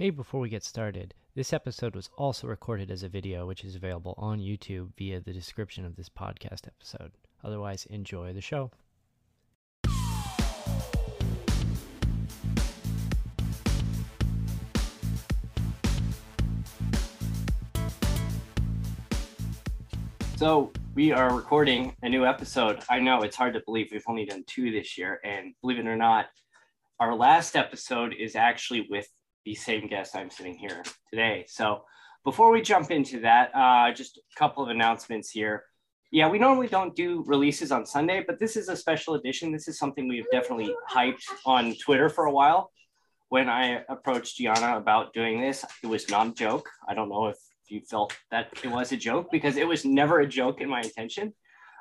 Hey, before we get started, this episode was also recorded as a video, which is available on YouTube via the description of this podcast episode. Otherwise, enjoy the show. So, we are recording a new episode. I know it's hard to believe we've only done two this year, and believe it or not, our last episode is actually with the same guest I'm sitting here today. So before we jump into that, uh, just a couple of announcements here. Yeah, we normally don't do releases on Sunday, but this is a special edition. This is something we've definitely hyped on Twitter for a while. When I approached Gianna about doing this, it was not a joke. I don't know if you felt that it was a joke because it was never a joke in my intention.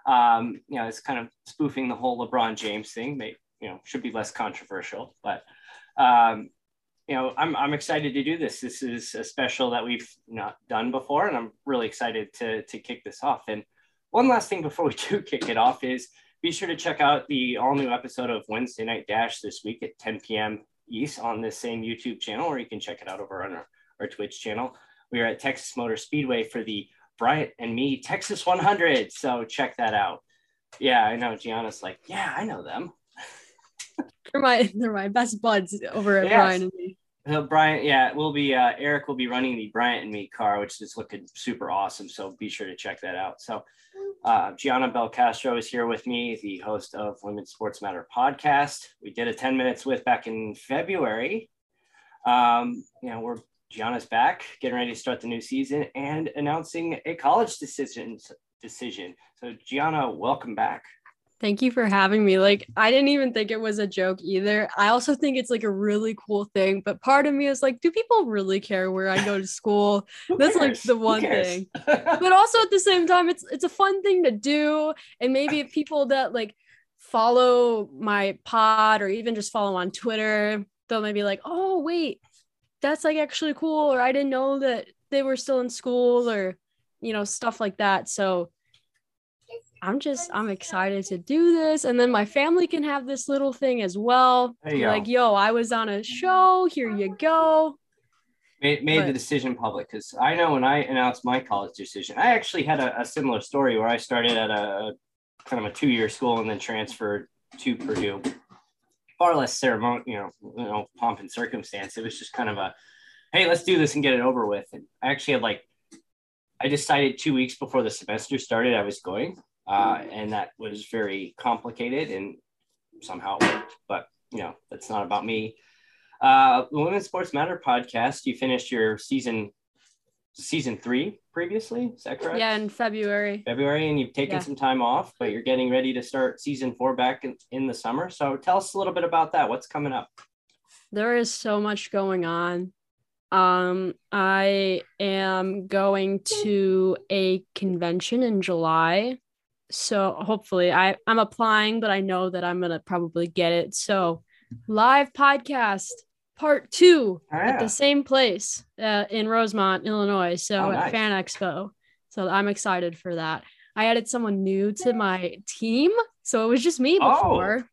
Um, you know, it's kind of spoofing the whole LeBron James thing. May, you know, should be less controversial, but um, you know, I'm, I'm excited to do this. This is a special that we've not done before, and I'm really excited to, to kick this off. And one last thing before we do kick it off is be sure to check out the all new episode of Wednesday Night Dash this week at 10 p.m. East on this same YouTube channel, or you can check it out over on our, our Twitch channel. We are at Texas Motor Speedway for the Bryant and me Texas 100. So check that out. Yeah, I know Gianna's like, yeah, I know them. They're my they're my best buds over at yes. Brian and me. Uh, Brian, yeah, we'll be uh, Eric will be running the Bryant and me car, which is looking super awesome. So be sure to check that out. So uh, Gianna Belcastro is here with me, the host of Women's Sports Matter podcast. We did a 10 minutes with back in February. Um, you know, we're Gianna's back, getting ready to start the new season and announcing a college decision decision. So Gianna, welcome back. Thank you for having me. Like, I didn't even think it was a joke either. I also think it's like a really cool thing, but part of me is like, do people really care where I go to school? That's like the one thing. but also at the same time, it's it's a fun thing to do. And maybe if people that like follow my pod or even just follow on Twitter, they'll maybe like, oh wait, that's like actually cool, or I didn't know that they were still in school, or you know, stuff like that. So I'm just I'm excited to do this, and then my family can have this little thing as well. Like, yo, I was on a show. Here you go. Made, made but, the decision public because I know when I announced my college decision, I actually had a, a similar story where I started at a kind of a two year school and then transferred to Purdue. Far less ceremony, you know, you know, pomp and circumstance. It was just kind of a, hey, let's do this and get it over with. And I actually had like, I decided two weeks before the semester started, I was going uh, and that was very complicated and somehow it worked. But you know, that's not about me. Uh, the Women's Sports Matter podcast. You finished your season season three previously. Is that correct? Yeah, in February. February, and you've taken yeah. some time off, but you're getting ready to start season four back in, in the summer. So tell us a little bit about that. What's coming up? There is so much going on. Um, I am going to a convention in July so hopefully I I'm applying, but I know that I'm gonna probably get it. So live podcast part two oh, at the same place uh, in Rosemont, Illinois. So oh, nice. at Fan Expo. So I'm excited for that. I added someone new to my team. So it was just me Oh. before.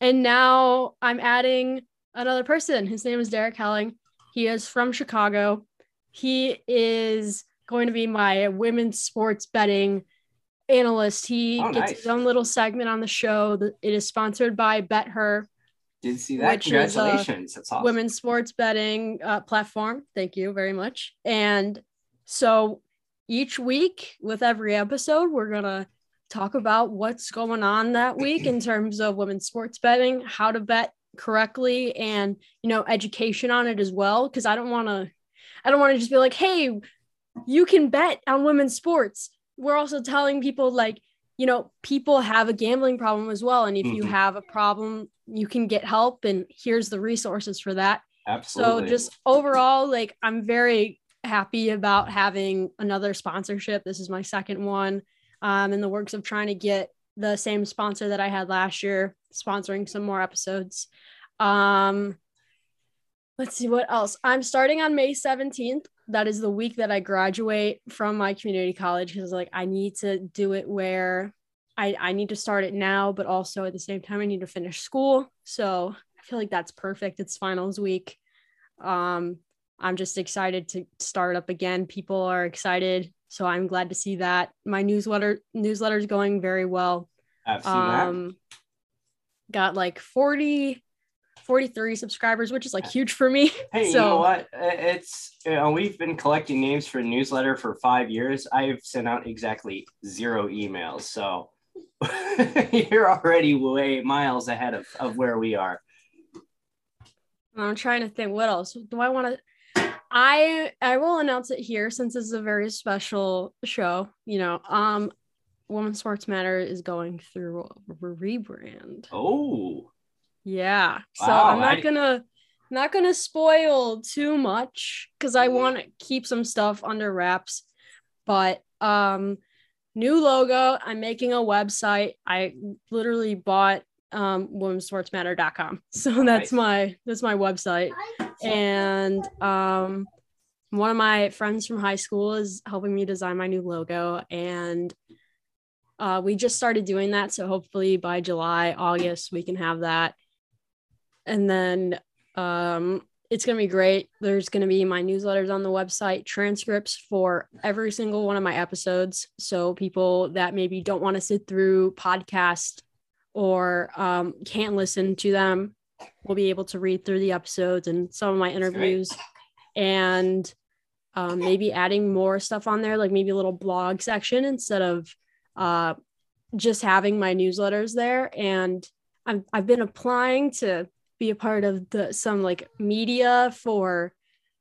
And now I'm adding another person. His name is Derek Helling. He is from Chicago. He is going to be my women's sports betting analyst. He Oh, gets nice. his own little segment on the show. It is sponsored by Bet Her, Did see that? Which is, uh, Congratulations. That's awesome. women's sports betting uh, platform. Thank you very much. And so each week with every episode, we're going to talk about what's going on that week in terms of women's sports betting, how to bet correctly and, you know, education on it as well cuz I don't want to I don't want to just be like, "Hey, you can bet on women's sports." We're also telling people like, you know, people have a gambling problem as well and if you Mhm. have a problem, you can get help and here's the resources for that. Absolutely. So just overall, like I'm very happy about having another sponsorship. This is my second one. Um, in the works of trying to get the same sponsor that I had last year, sponsoring some more episodes. Um, let's see what else. I'm starting on May 17th. That is the week that I graduate from my community college because like I need to do it where I, I need to start it now, but also at the same time I need to finish school. So I feel like that's perfect. It's finals week. Um, I'm just excited to start up again. People are excited, so I'm glad to see that. My newsletter newsletter is going very well. I've seen that. Um, got like 40, 43 subscribers, which is like huge for me. Hey, so you know what? It's you know, we've been collecting names for newsletter for five years. I've sent out exactly zero emails, so you're already way miles ahead of, of where we are. I'm trying to think what else do I want to. I I will announce it here since this is a very special show. You know, um, Women's Sports Matter is going through a rebrand. Oh, Yeah. So Wow, I'm not I- gonna not gonna spoil too much because I want to keep some stuff under wraps. But um new logo, I'm making a website. I literally bought um womensportsmatter.com. So Nice. that's my that's my website. And um one of my friends from high school is helping me design my new logo and uh, we just started doing that so hopefully by july august we can have that and then um, it's going to be great. There's going to be my newsletters on the website transcripts for every single one of my episodes. So people that maybe don't want to sit through podcast or um, can't listen to them will be able to read through the episodes and some of my interviews. And um, maybe adding more stuff on there like maybe a little blog section instead of uh, just having my newsletters there. And I've, I've been applying to be a part of the some like media for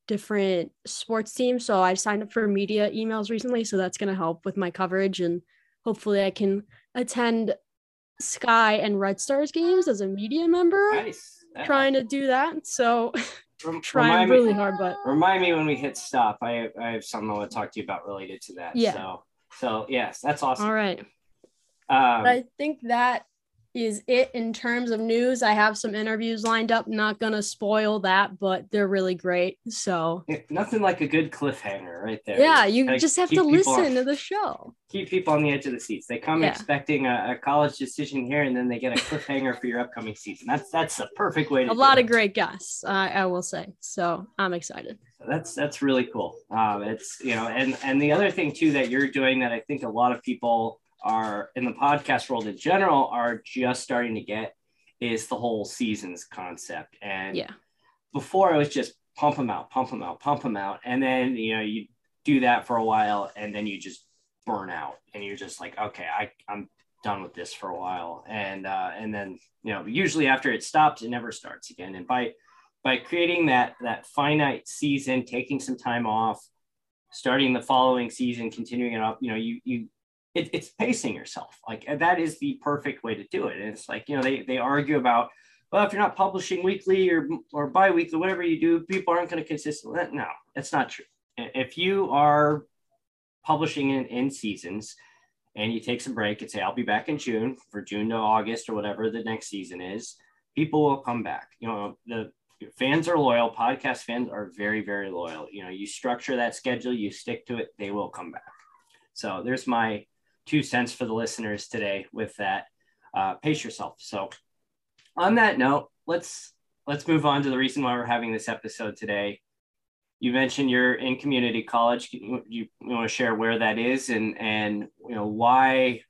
different sports teams so i signed up for media emails recently so that's going to help with my coverage and hopefully i can attend sky and red stars games as a media member nice. Yeah. trying to do that so Rem- trying remind really me, hard but Remind me when we hit stop. I I have something I want to talk to you about related to that. Yeah. So so yes, that's awesome. all right Um, I think that is it in terms of news. I have some interviews lined up. Not gonna spoil that, but they're really great. So yeah, nothing like a good cliffhanger right there. yeah, you just have to listen on- to the show. keep people on the edge of the seats. They come Yeah. expecting a, a college decision here, and then they get a cliffhanger for your upcoming season. That's that's the perfect way to. A lot it. of great guests, uh, I will say. So I'm excited. That's that's really cool. Um, it's you know, and and the other thing too that you're doing that I think a lot of people are in the podcast world in general are just starting to get is the whole seasons concept. And Yeah. before it was just pump them out, pump them out, pump them out, and then you know you do that for a while, and then you just burn out, and you're just like, okay, I I'm done with this for a while, and uh, and then you know usually after it stops, it never starts again, and by by creating that that finite season, taking some time off, starting the following season, continuing it up, you know, you you it, it's pacing yourself. Like uh, that is the perfect way to do it. And it's like, you know, they they argue about, well, if you're not publishing weekly or or bi-weekly, whatever you do, people aren't going to consistently. No, that's not true. If you are publishing in, in seasons and you take some break and say, I'll be back in June for June to August or whatever the next season is, people will come back. You know, the fans are loyal podcast fans are very very loyal you know you structure that schedule you stick to it they will come back So there's my two cents for the listeners today with that. Uh, pace yourself. So on that note, let's let's move on to the reason why we're having this episode today. You mentioned you're in community college. You, you, want to share where that is and and you know why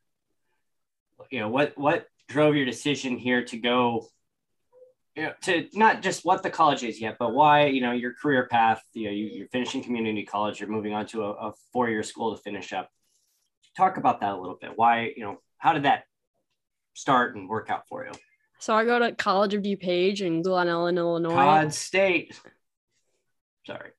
you know what what drove your decision here to go you know, to not just what the college is yet, but why you know your career path. You know, you, are finishing community college, you're moving on to a, a four-year school to finish up. Talk about that a little bit. Why you know how did that start and work out for you? So I go to College of DuPage in Glen Ellyn, Illinois. Todd State. Sorry.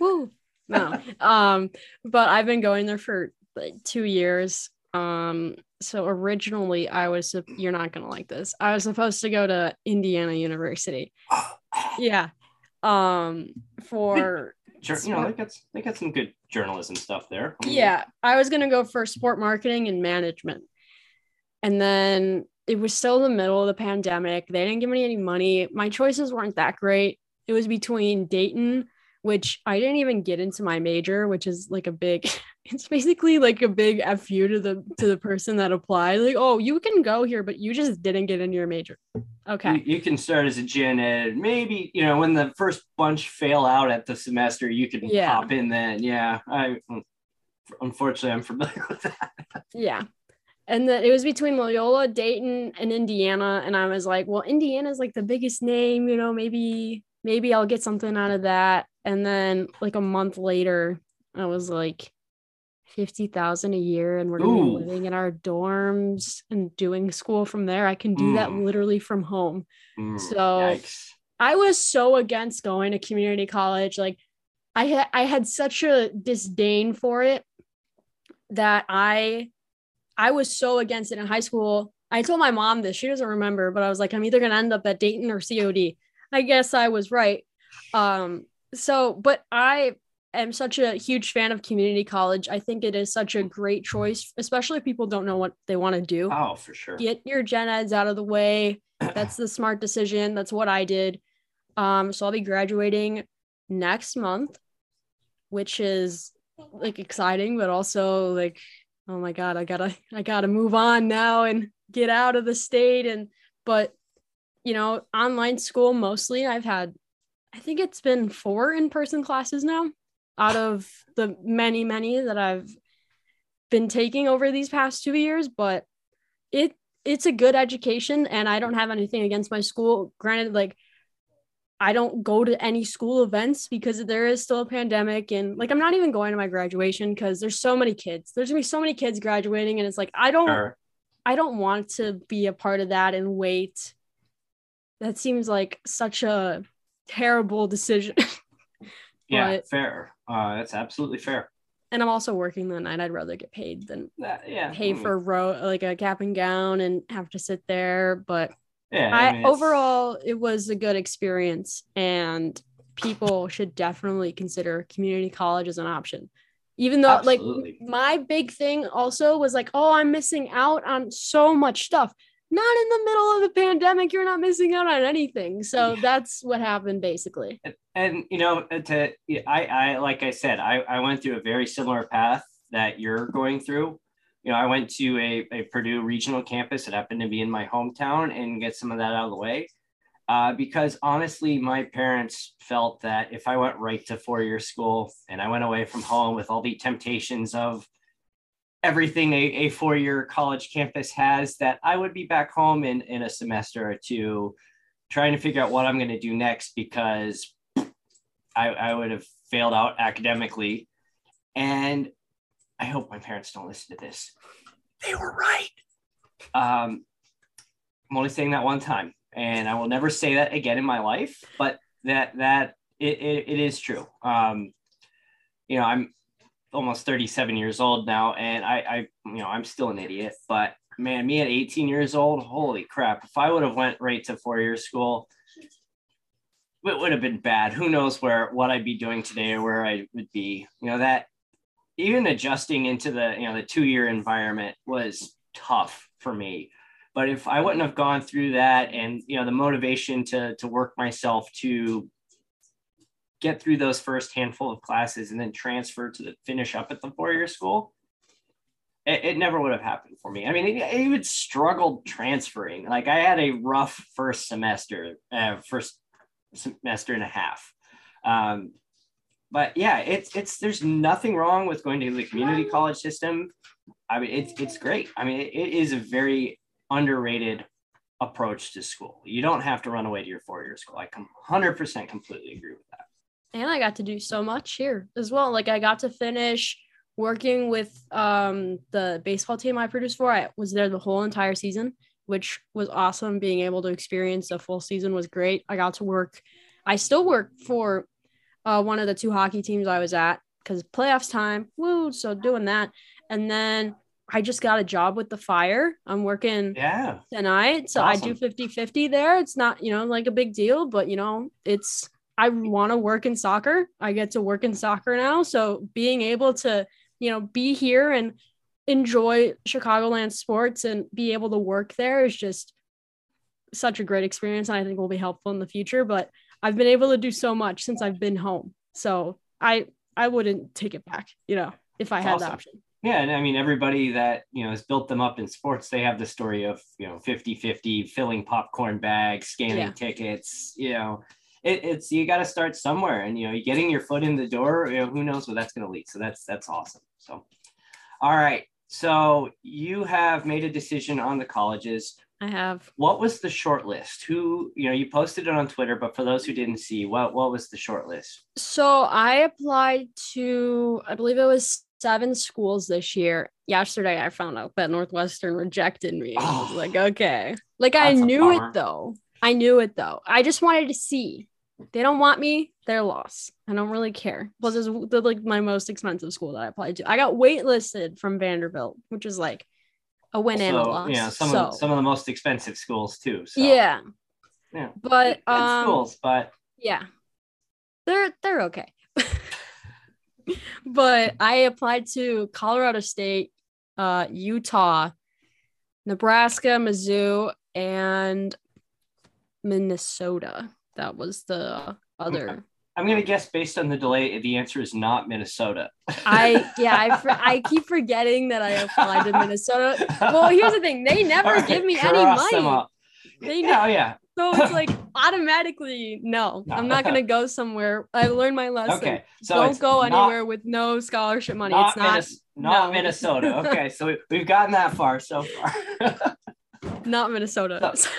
Woo. No. um, but I've been going there for like two years. Um, so originally I was you're not gonna like this. I was supposed to go to Indiana University. yeah. Um for sure, you know, they got they got some good journalism stuff there. Yeah. I was gonna go for sport marketing and management. And then it was still the middle of the pandemic. They didn't give me any money. My choices weren't that great. It was between Dayton which I didn't even get into my major, which is like a big it's basically like a big fu to the to the person that applied. Like, oh, you can go here, but you just didn't get into your major. Okay. You, you can start as a gen ed. Maybe, you know, when the first bunch fail out at the semester, you can yeah. hop in then. Yeah. I unfortunately I'm familiar with that. yeah. And then it was between Loyola, Dayton, and Indiana. And I was like, well, Indiana's like the biggest name, you know, maybe, maybe I'll get something out of that. And then like a month later, I was like, 50,000 a year and we're going to be living in our dorms and doing school from there. I can do mm. that literally from home. Mm. So Yikes. I was so against going to community college. Like I had I had such a disdain for it that I I was so against it in high school. I told my mom this. She doesn't remember, but I was like, I'm either going to end up at Dayton or COD. I guess I was right. Um, so but i am such a huge fan of community college. I think it is such a great choice especially if people don't know what they want to do. Oh for sure. Get your gen eds out of the way. That's the smart decision. That's what i did. Um so i'll be graduating next month which is like exciting but also like oh my god i gotta i gotta move on now and get out of the state and but you know online school mostly. I've had I think it's been four in person classes now out of the many, many that I've been taking over these past two years, but it it's a good education and I don't have anything against my school. Granted, like I don't go to any school events because there is still a pandemic and like I'm not even going to my graduation because there's so many kids. There's gonna be so many kids graduating and it's like I don't sure. I don't want to be a part of that and wait. That seems like such a terrible decision. yeah, fair. Uh, that's absolutely fair. And I'm also working the night. I'd rather get paid than that, yeah. pay for row like a cap and gown and have to sit there. But yeah, I, I mean, overall it was a good experience, and people should definitely consider community college as an option. Even though, Absolutely. like, my big thing also was like, oh, I'm missing out on so much stuff not in the middle of the pandemic you're not missing out on anything so that's what happened basically and, you know to i i like i said i i went through a very similar path that you're going through. You know i went to a, a purdue regional campus that happened to be in my hometown and get some of that out of the way. Uh, because honestly my parents felt that if i went right to four-year school and i went away from home with all the temptations of everything a, a four-year college campus has that I would be back home in, in a semester or two trying to figure out what I'm going to do next because I, I would have failed out academically. And I hope my parents don't listen to this. They were right. Um, I'm only saying that one time, and I will never say that again in my life. But that that it, it, it is true. Um, you know, I'm almost 37 years old now and I, I you know i'm still an idiot but man me at 18 years old holy crap if i would have went right to four year school it would have been bad who knows where what i'd be doing today or where i would be you know that even adjusting into the you know the two year environment was tough for me but if i wouldn't have gone through that and you know the motivation to to work myself to get through those first handful of classes and then transfer to the finish up at the four year school, it, it never would have happened for me. I mean, I would struggled transferring. Like I had a rough first semester, uh, first semester and a half. Um, but yeah, it's it's there's nothing wrong with going to the community college system. I mean, it's it's great. I mean, it, is a very underrated approach to school. You don't have to run away to your four year school. I com- 100% completely agree with that. And I got to do so much here as well. Like I got to finish working with um, the baseball team I produced for. I was there the whole entire season, which was awesome. Being able to experience a full season was great. I got to work. I still work for uh, one of the two hockey teams I was at because playoffs time. Woo! So doing that, and then I just got a job with the fire. I'm working yeah tonight. So awesome. I do 50 50 there. It's not, you know, like a big deal, but you know, it's, I want to work in soccer. I get to work in soccer now. So being able to, you know, be here and enjoy Chicagoland sports and be able to work there is just such a great experience. And I think will be helpful in the future. But I've been able to do so much since I've been home. So I, I wouldn't take it back, you know, if I had awesome. the option. Yeah, and I mean everybody that you know has built them up in sports, they have the story of you know 50-50, filling popcorn bags, scanning yeah. tickets, you know. It, it's you got to start somewhere and you know getting your foot in the door you know who knows where that's going to lead so that's that's awesome so all right so you have made a decision on the colleges I have. What was the short list? Who, you know, you posted it on Twitter, but for those who didn't see, what what was the short list? So I applied to I believe it was seven schools this year. Yesterday, I found out that Northwestern rejected me. Oh, I was oh, like, okay. Like, I knew it though. I knew it though. I just wanted to see. They don't want me, they're lost. I don't really care. Plus, it's the, like my most expensive school that I applied to. I got waitlisted from Vanderbilt, which is like a win and a loss. Yeah, some so, of some of the most expensive schools too. So. Yeah. Yeah. But um, schools, but yeah, they're they're okay but I applied to Colorado State, uh, Utah, Nebraska, Mizzou, and Minnesota. That was the other. I'm gonna guess based on the delay, the answer is not Minnesota. I yeah, I I keep forgetting that I applied to Minnesota. Well, here's the thing: they never right, give me any money. They yeah, oh, yeah. So it's like automatically, no, I'm not gonna go somewhere. I learned my lesson. Okay, so don't go anywhere with no scholarship money. Not it's not Minnes- not no. Minnesota. Okay, so we, have gotten that far so far. not Minnesota. So,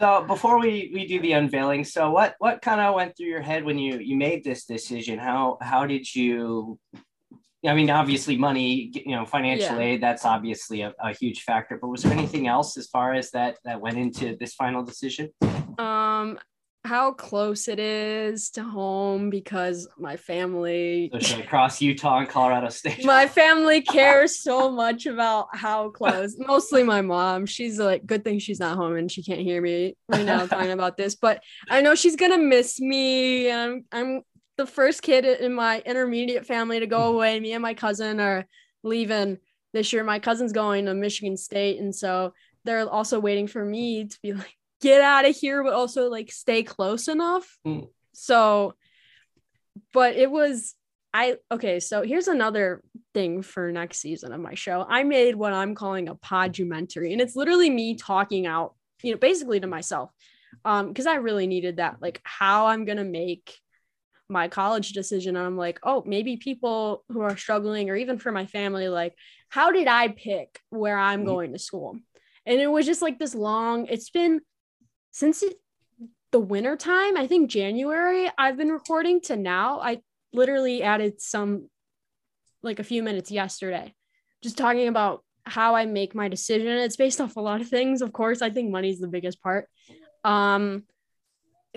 so, before we we do the unveiling, so what what kind of went through your head when you you made this decision? How how did you I mean, obviously, money, you know, financial yeah. aid, that's obviously a, a, huge factor. But was there anything else as far as that that went into this final decision? Um, how close it is to home because my family so across Utah and Colorado State. my family cares so much about how close. Mostly my mom. She's like, good thing she's not home and she can't hear me right now talking about this. But I know she's gonna miss me. I'm I'm the first kid in my intermediate family to go mm. away. Me and my cousin are leaving this year. My cousin's going to Michigan State, and so they're also waiting for me to be like, get out of here, but also like stay close enough. Mm. So, but it was I okay. So here's another thing for next season of my show. I made what I'm calling a podumentary, and it's literally me talking out, you know, basically to myself, um, because I really needed that, like how I'm gonna make my college decision i'm like oh maybe people who are struggling or even for my family like how did i pick where i'm mm-hmm. going to school and it was just like this long it's been since the winter time i think january i've been recording to now i literally added some like a few minutes yesterday just talking about how i make my decision it's based off a lot of things of course i think money is the biggest part um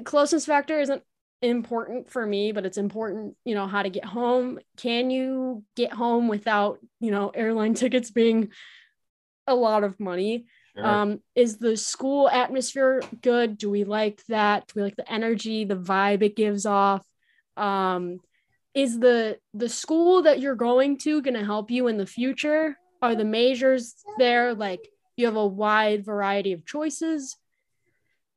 closeness factor isn't important for me, but it's important, you know, how to get home. Can you get home without, you know, airline tickets being a lot of money? Sure. Um, is the school atmosphere good? Do we like that? Do we like the energy, the vibe it gives off? Um, is the the school that you're going to going to help you in the future? Are the majors there? Like you have a wide variety of choices.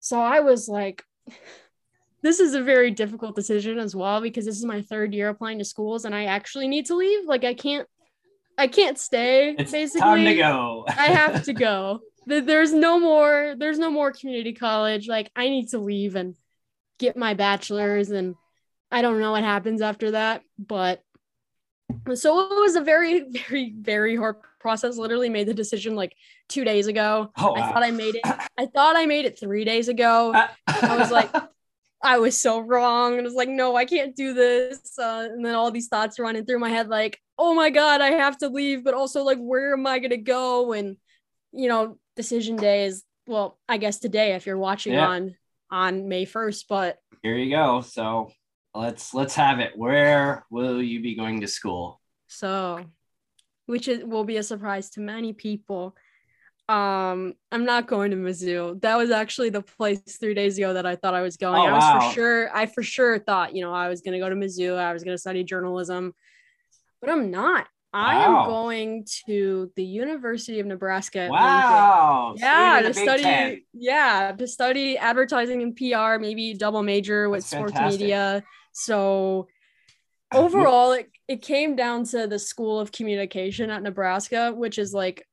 So I was like, this is a very difficult decision as well because this is my third year applying to schools and I actually need to leave. Like I can't I can't stay. It's basically, time to go. I have to go. Th- There's no more. There's no more community college. Like I need to leave and get my bachelor's, and I don't know what happens after that. But so it was a very, very, very hard process. Literally made the decision like two days ago. Oh, I wow. thought I made it. I thought I made it three days ago. I was like, I was so wrong. And I was like, no, I can't do this. Uh, and then all these thoughts running through my head, like, oh my God, I have to leave. But also, like, where am I going to go? And, you know, decision day is, well, I guess today if you're watching Yeah. on on May 1st. But here you go. So let's let's have it. Where will you be going to school? so, which is, will be a surprise to many people. Um, I'm not going to Mizzou. That was actually the place three days ago that I thought I was going. Oh, I was wow. for sure, I for sure thought, you know, I was gonna go to Mizzou, I was gonna study journalism, but I'm not. I Wow. am going to the University of Nebraska. Wow. Yeah, to study. Ten. Yeah, to study advertising and PR, maybe double major with That's sports fantastic. media. So overall, it, it came down to the School of Communication at Nebraska, which is like,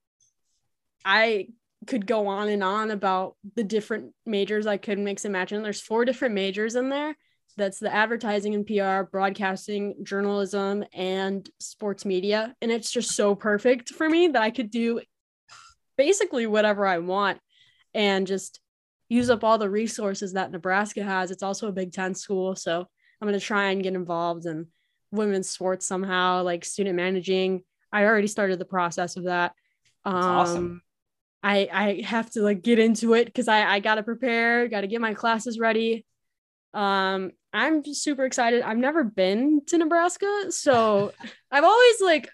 I could go on and on about the different majors I could mix and match. And there's four different majors in there. That's the advertising and PR, broadcasting, journalism, and sports media. And it's just so perfect for me that I could do basically whatever I want and just use up all the resources that Nebraska has. It's also a Big Ten school. So I'm going to try and get involved in women's sports somehow, like student managing. I already started the process of that. Um, awesome. I, I have to like get into it because I, I got to prepare, got to get my classes ready. Um, I'm super excited. I've never been to Nebraska, so I've always like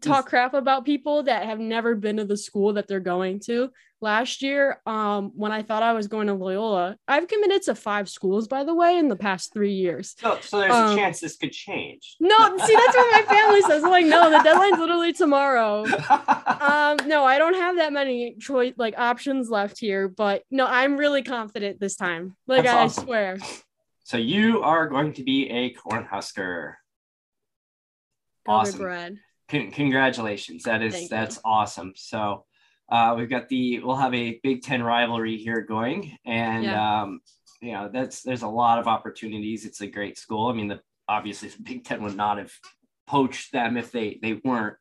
talk crap about people that have never been to the school that they're going to. Last year, um, when I thought I was going to Loyola, I've committed to five schools, by the way, in the past three years. So, so there's Um, a chance this could change. No, see, that's what my family says. I'm like, no, the deadline's literally tomorrow. Um, no, I don't have that many choice like options left here, but no, I'm really confident this time. Like That's I awesome. swear. So you are going to be a cornhusker. Awesome. Con- congratulations. That is Thank you. that's awesome. So uh, we've got the we'll have a Big Ten rivalry here going, and um, you know that's there's a lot of opportunities. It's a great school. I mean, the obviously the Big Ten would not have poached them if they they weren't.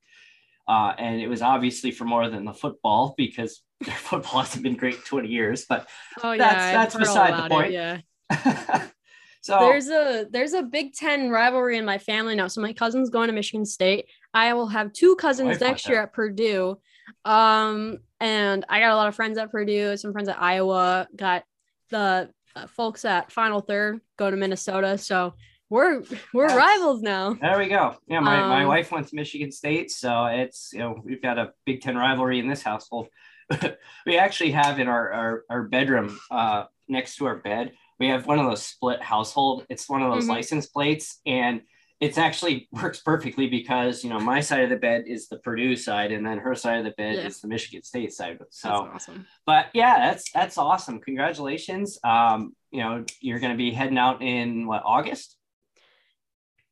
Uh, and it was obviously for more than the football because their football hasn't been great in 20 years. But Oh yeah, That's- that's beside the point. It, yeah. so There's a there's a Big Ten rivalry in my family now. So my cousin's going to Michigan State. I will have two cousins next year at Purdue. Um, and I got a lot of friends at Purdue, some friends at Iowa, got the uh, folks at Final Third go to Minnesota. So we're we're rivals now. There we go. Yeah, my, my Um, wife went to Michigan State, so it's you know we've got a Big Ten rivalry in this household. we actually have in our our, our bedroom uh, next to our bed, we have one of those split household. It's one of those Mhm. license plates, and it's actually works perfectly because you know my side of the bed is the Purdue side, and then her side of the bed Yeah. is the Michigan State side. So awesome. but yeah, that's that's awesome. Congratulations. Um, you know, you're going to be heading out in what August?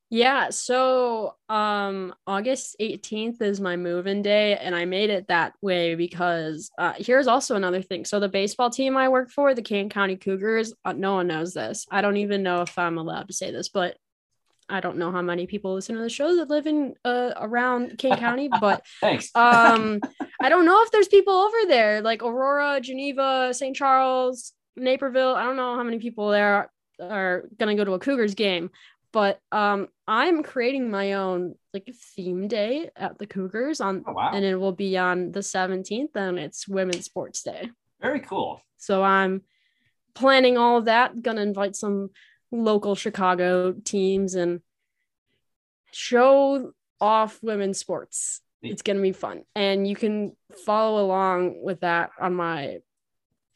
Yeah, so um August 18th is my move-in day and I made it that way because uh here's also another thing. So the baseball team I work for, the Kane County Cougars, uh, no one knows this. I don't even know if I'm allowed to say this, but I don't know how many people listen to the show that live in uh around Kane County, but Thanks. um I don't know if there's people over there like Aurora, Geneva, St. Charles, Naperville. I don't know how many people there are, are gonna go to a Cougars game, but um I'm creating my own like theme day at the Cougars on oh wow, and it will be on the 17th and it's Women's Sports Day. very cool. So I'm planning all of that, gonna invite some local Chicago teams and show off women's sports. It's gonna be fun. And you can follow along with that on my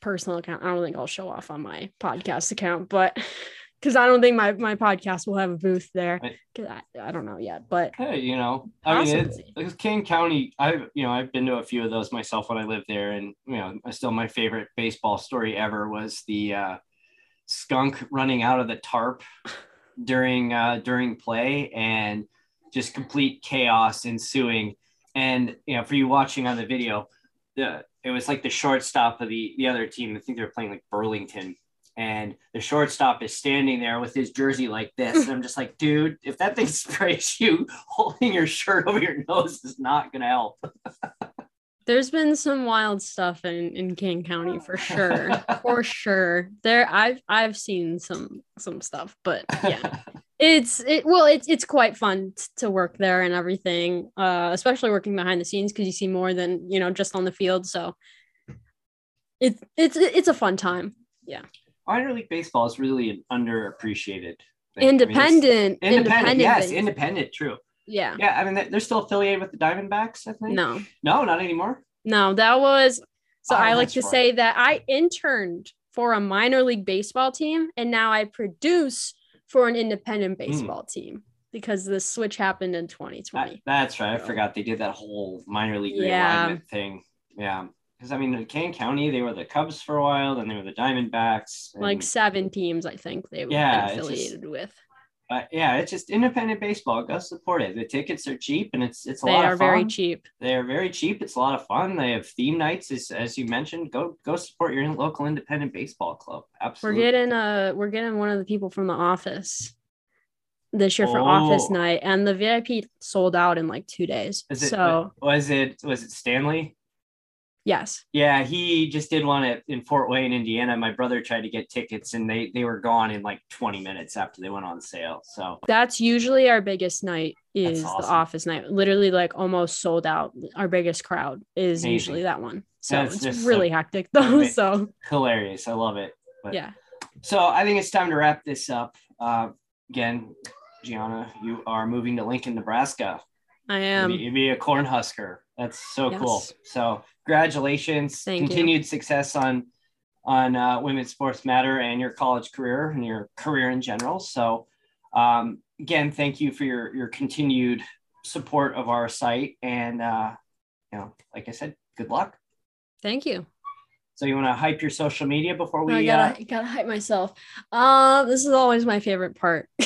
personal account. I don't think I'll show off on my podcast account, but because I don't think my, my podcast will have a booth there. Right. 'Cause I, I don't know yet. But Hey, you know, I mean, it's, Possibly. it's Kane County. I've you know I've been to a few of those myself when I lived there, and you know, still my favorite baseball story ever was the uh, skunk running out of the tarp during uh, during play and just complete chaos ensuing. and you know, for you watching on the video, the it was like the shortstop of the the other team. I think they were playing like Burlington, and the shortstop is standing there with his jersey like this. And I'm just like, dude, if that thing sprays you, holding your shirt over your nose is not gonna help. There's been some wild stuff in, in Kane County for sure. for sure. There I've I've seen some some stuff, but yeah. it's it well it's it's quite fun t- to work there and everything. Uh especially working behind the scenes because you see more than, you know, just on the field. So it's it's it's a fun time. Yeah. Minor league baseball is really an underappreciated thing. I mean, Independent. independent, yes, based. independent, true. yeah. Yeah, I mean they- they're still affiliated with the Diamondbacks, I think. No. no, not anymore. No, that was so Oh, I like to right. say that I interned for a minor league baseball team and now I produce for an independent Hmm. baseball team because the switch happened in That- 2020. that's right. I forgot they did that whole minor league Yeah. realignment thing. Yeah, because I mean, in Kane County, they were the Cubs for a while, then they were the Diamondbacks. and- like seven teams I think they were Yeah, it's just- affiliated with. but yeah, it's just independent baseball. Go support it. The tickets are cheap, and it's it's a They lot are of fun. very cheap. They are very cheap. It's a lot of fun. They have theme nights, as, as you mentioned. Go go support your local independent baseball club. Absolutely. We're getting uh we're getting one of the people from the office this year for office Oh. night and the VIP sold out in like 2 days. Is it so, was it was it Stanley? Yes. Yeah, he just did one at in Fort Wayne, Indiana. My brother tried to get tickets, and they they were gone in like 20 minutes after they went on sale. So That's usually our biggest night is awesome. the office night. Literally like almost sold out. Our biggest crowd is Amazing. usually that one. So That's it's really so- hectic though. So hilarious. I love it. But yeah. So I think it's time to wrap this up. Uh, again, Gianna, you are moving to Lincoln, Nebraska. I You'll am. be, you'll be a corn husker. That's so cool. So congratulations. Thank you. Continued success on on uh, women's sports matter and your college career and your career in general. So um, again, thank you for your your continued support of our site and uh, you know, like I said, good luck. Thank you. So you want to hype your social media before we I uh, gotta gotta hype myself. Um, this is always my favorite part.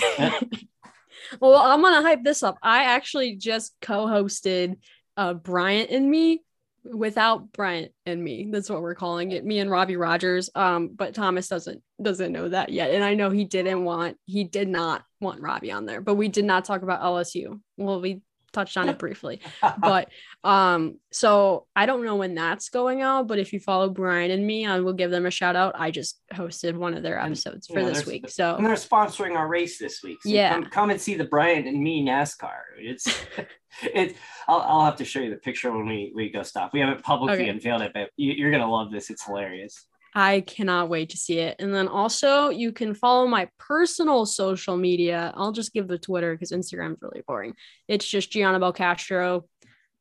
well, I'm gonna hype this up. I actually just co-hosted uh Bryant and me without Bryant and me. That's what we're calling it. Me and Robbie Rogers. Um, but Thomas doesn't doesn't know that yet. And I know he didn't want he did not want Robbie on there, but we did not talk about LSU. Well, we touched on it briefly but um so i don't know when that's going out but if you follow brian and me i will give them a shout out i just hosted one of their episodes you for know, this week and so they're sponsoring our race this week. So Yeah. come, come and see the Brian and me NASCAR. It's it. I'll, I'll have to show you the picture when we we go stop. We haven't publicly Okay. unveiled it, but you're gonna love this. It's hilarious. I cannot wait to see it and then also you can follow my personal social media i'll just give the twitter because instagram's really boring it's just gianna belcastro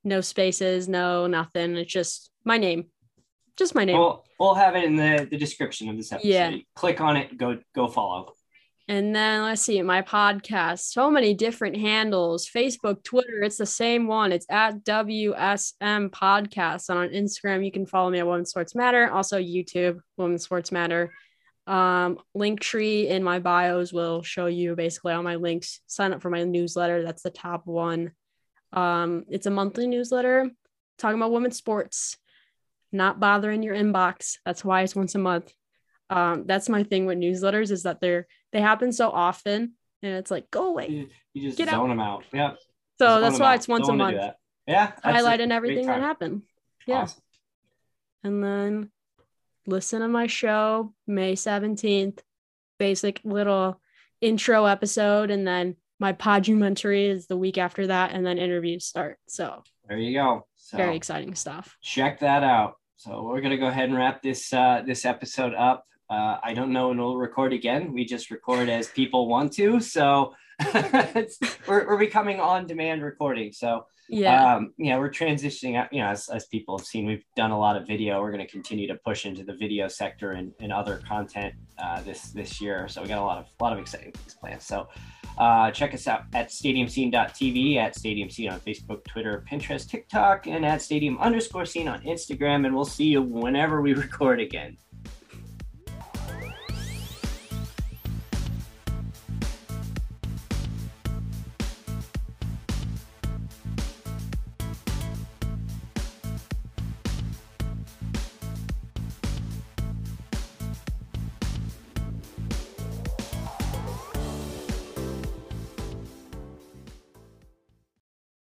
no spaces no nothing it's just my name just my name We'll we'll have it in the the description of this episode. Yeah. Click on it. Go go follow. And then let's see, my podcast, so many different handles Facebook, Twitter, it's the same one. It's at WSM Podcast. And on Instagram, you can follow me at Women's Sports Matter. Also, YouTube, Women's Sports Matter. Um, Linktree in my bios will show you basically all my links. Sign up for my newsletter. That's the top one. Um, it's a monthly newsletter talking about women's sports, not bothering your inbox. That's why it's once a month. Um, that's my thing with newsletters is that they're they happen so often and it's like go away. You, you just Get out. zone them out. Yeah. So zone that's why out. it's once Don't a month. Yeah. highlighting everything that happened. Yeah. Awesome. And then listen to my show May 17th, basic little intro episode. And then my podumentary is the week after that. And then interviews start. So There you go. So very exciting stuff. check that out. So we're gonna go ahead and wrap this uh, this episode up. Uh, I don't know when we'll record again. We just record as people want to. So it's, we're, we're becoming on demand recording. So Yeah. um, yeah, we're transitioning out, you know, as, as people have seen, we've done a lot of video. We're going to continue to push into the video sector and, and other content uh, this, this year. So we got a lot of, a lot of exciting things planned. So uh, check us out at stadiumscene.tv, at stadium scene on Facebook, Twitter, Pinterest, TikTok, and at stadium underscore scene on Instagram. And we'll see you whenever we record again.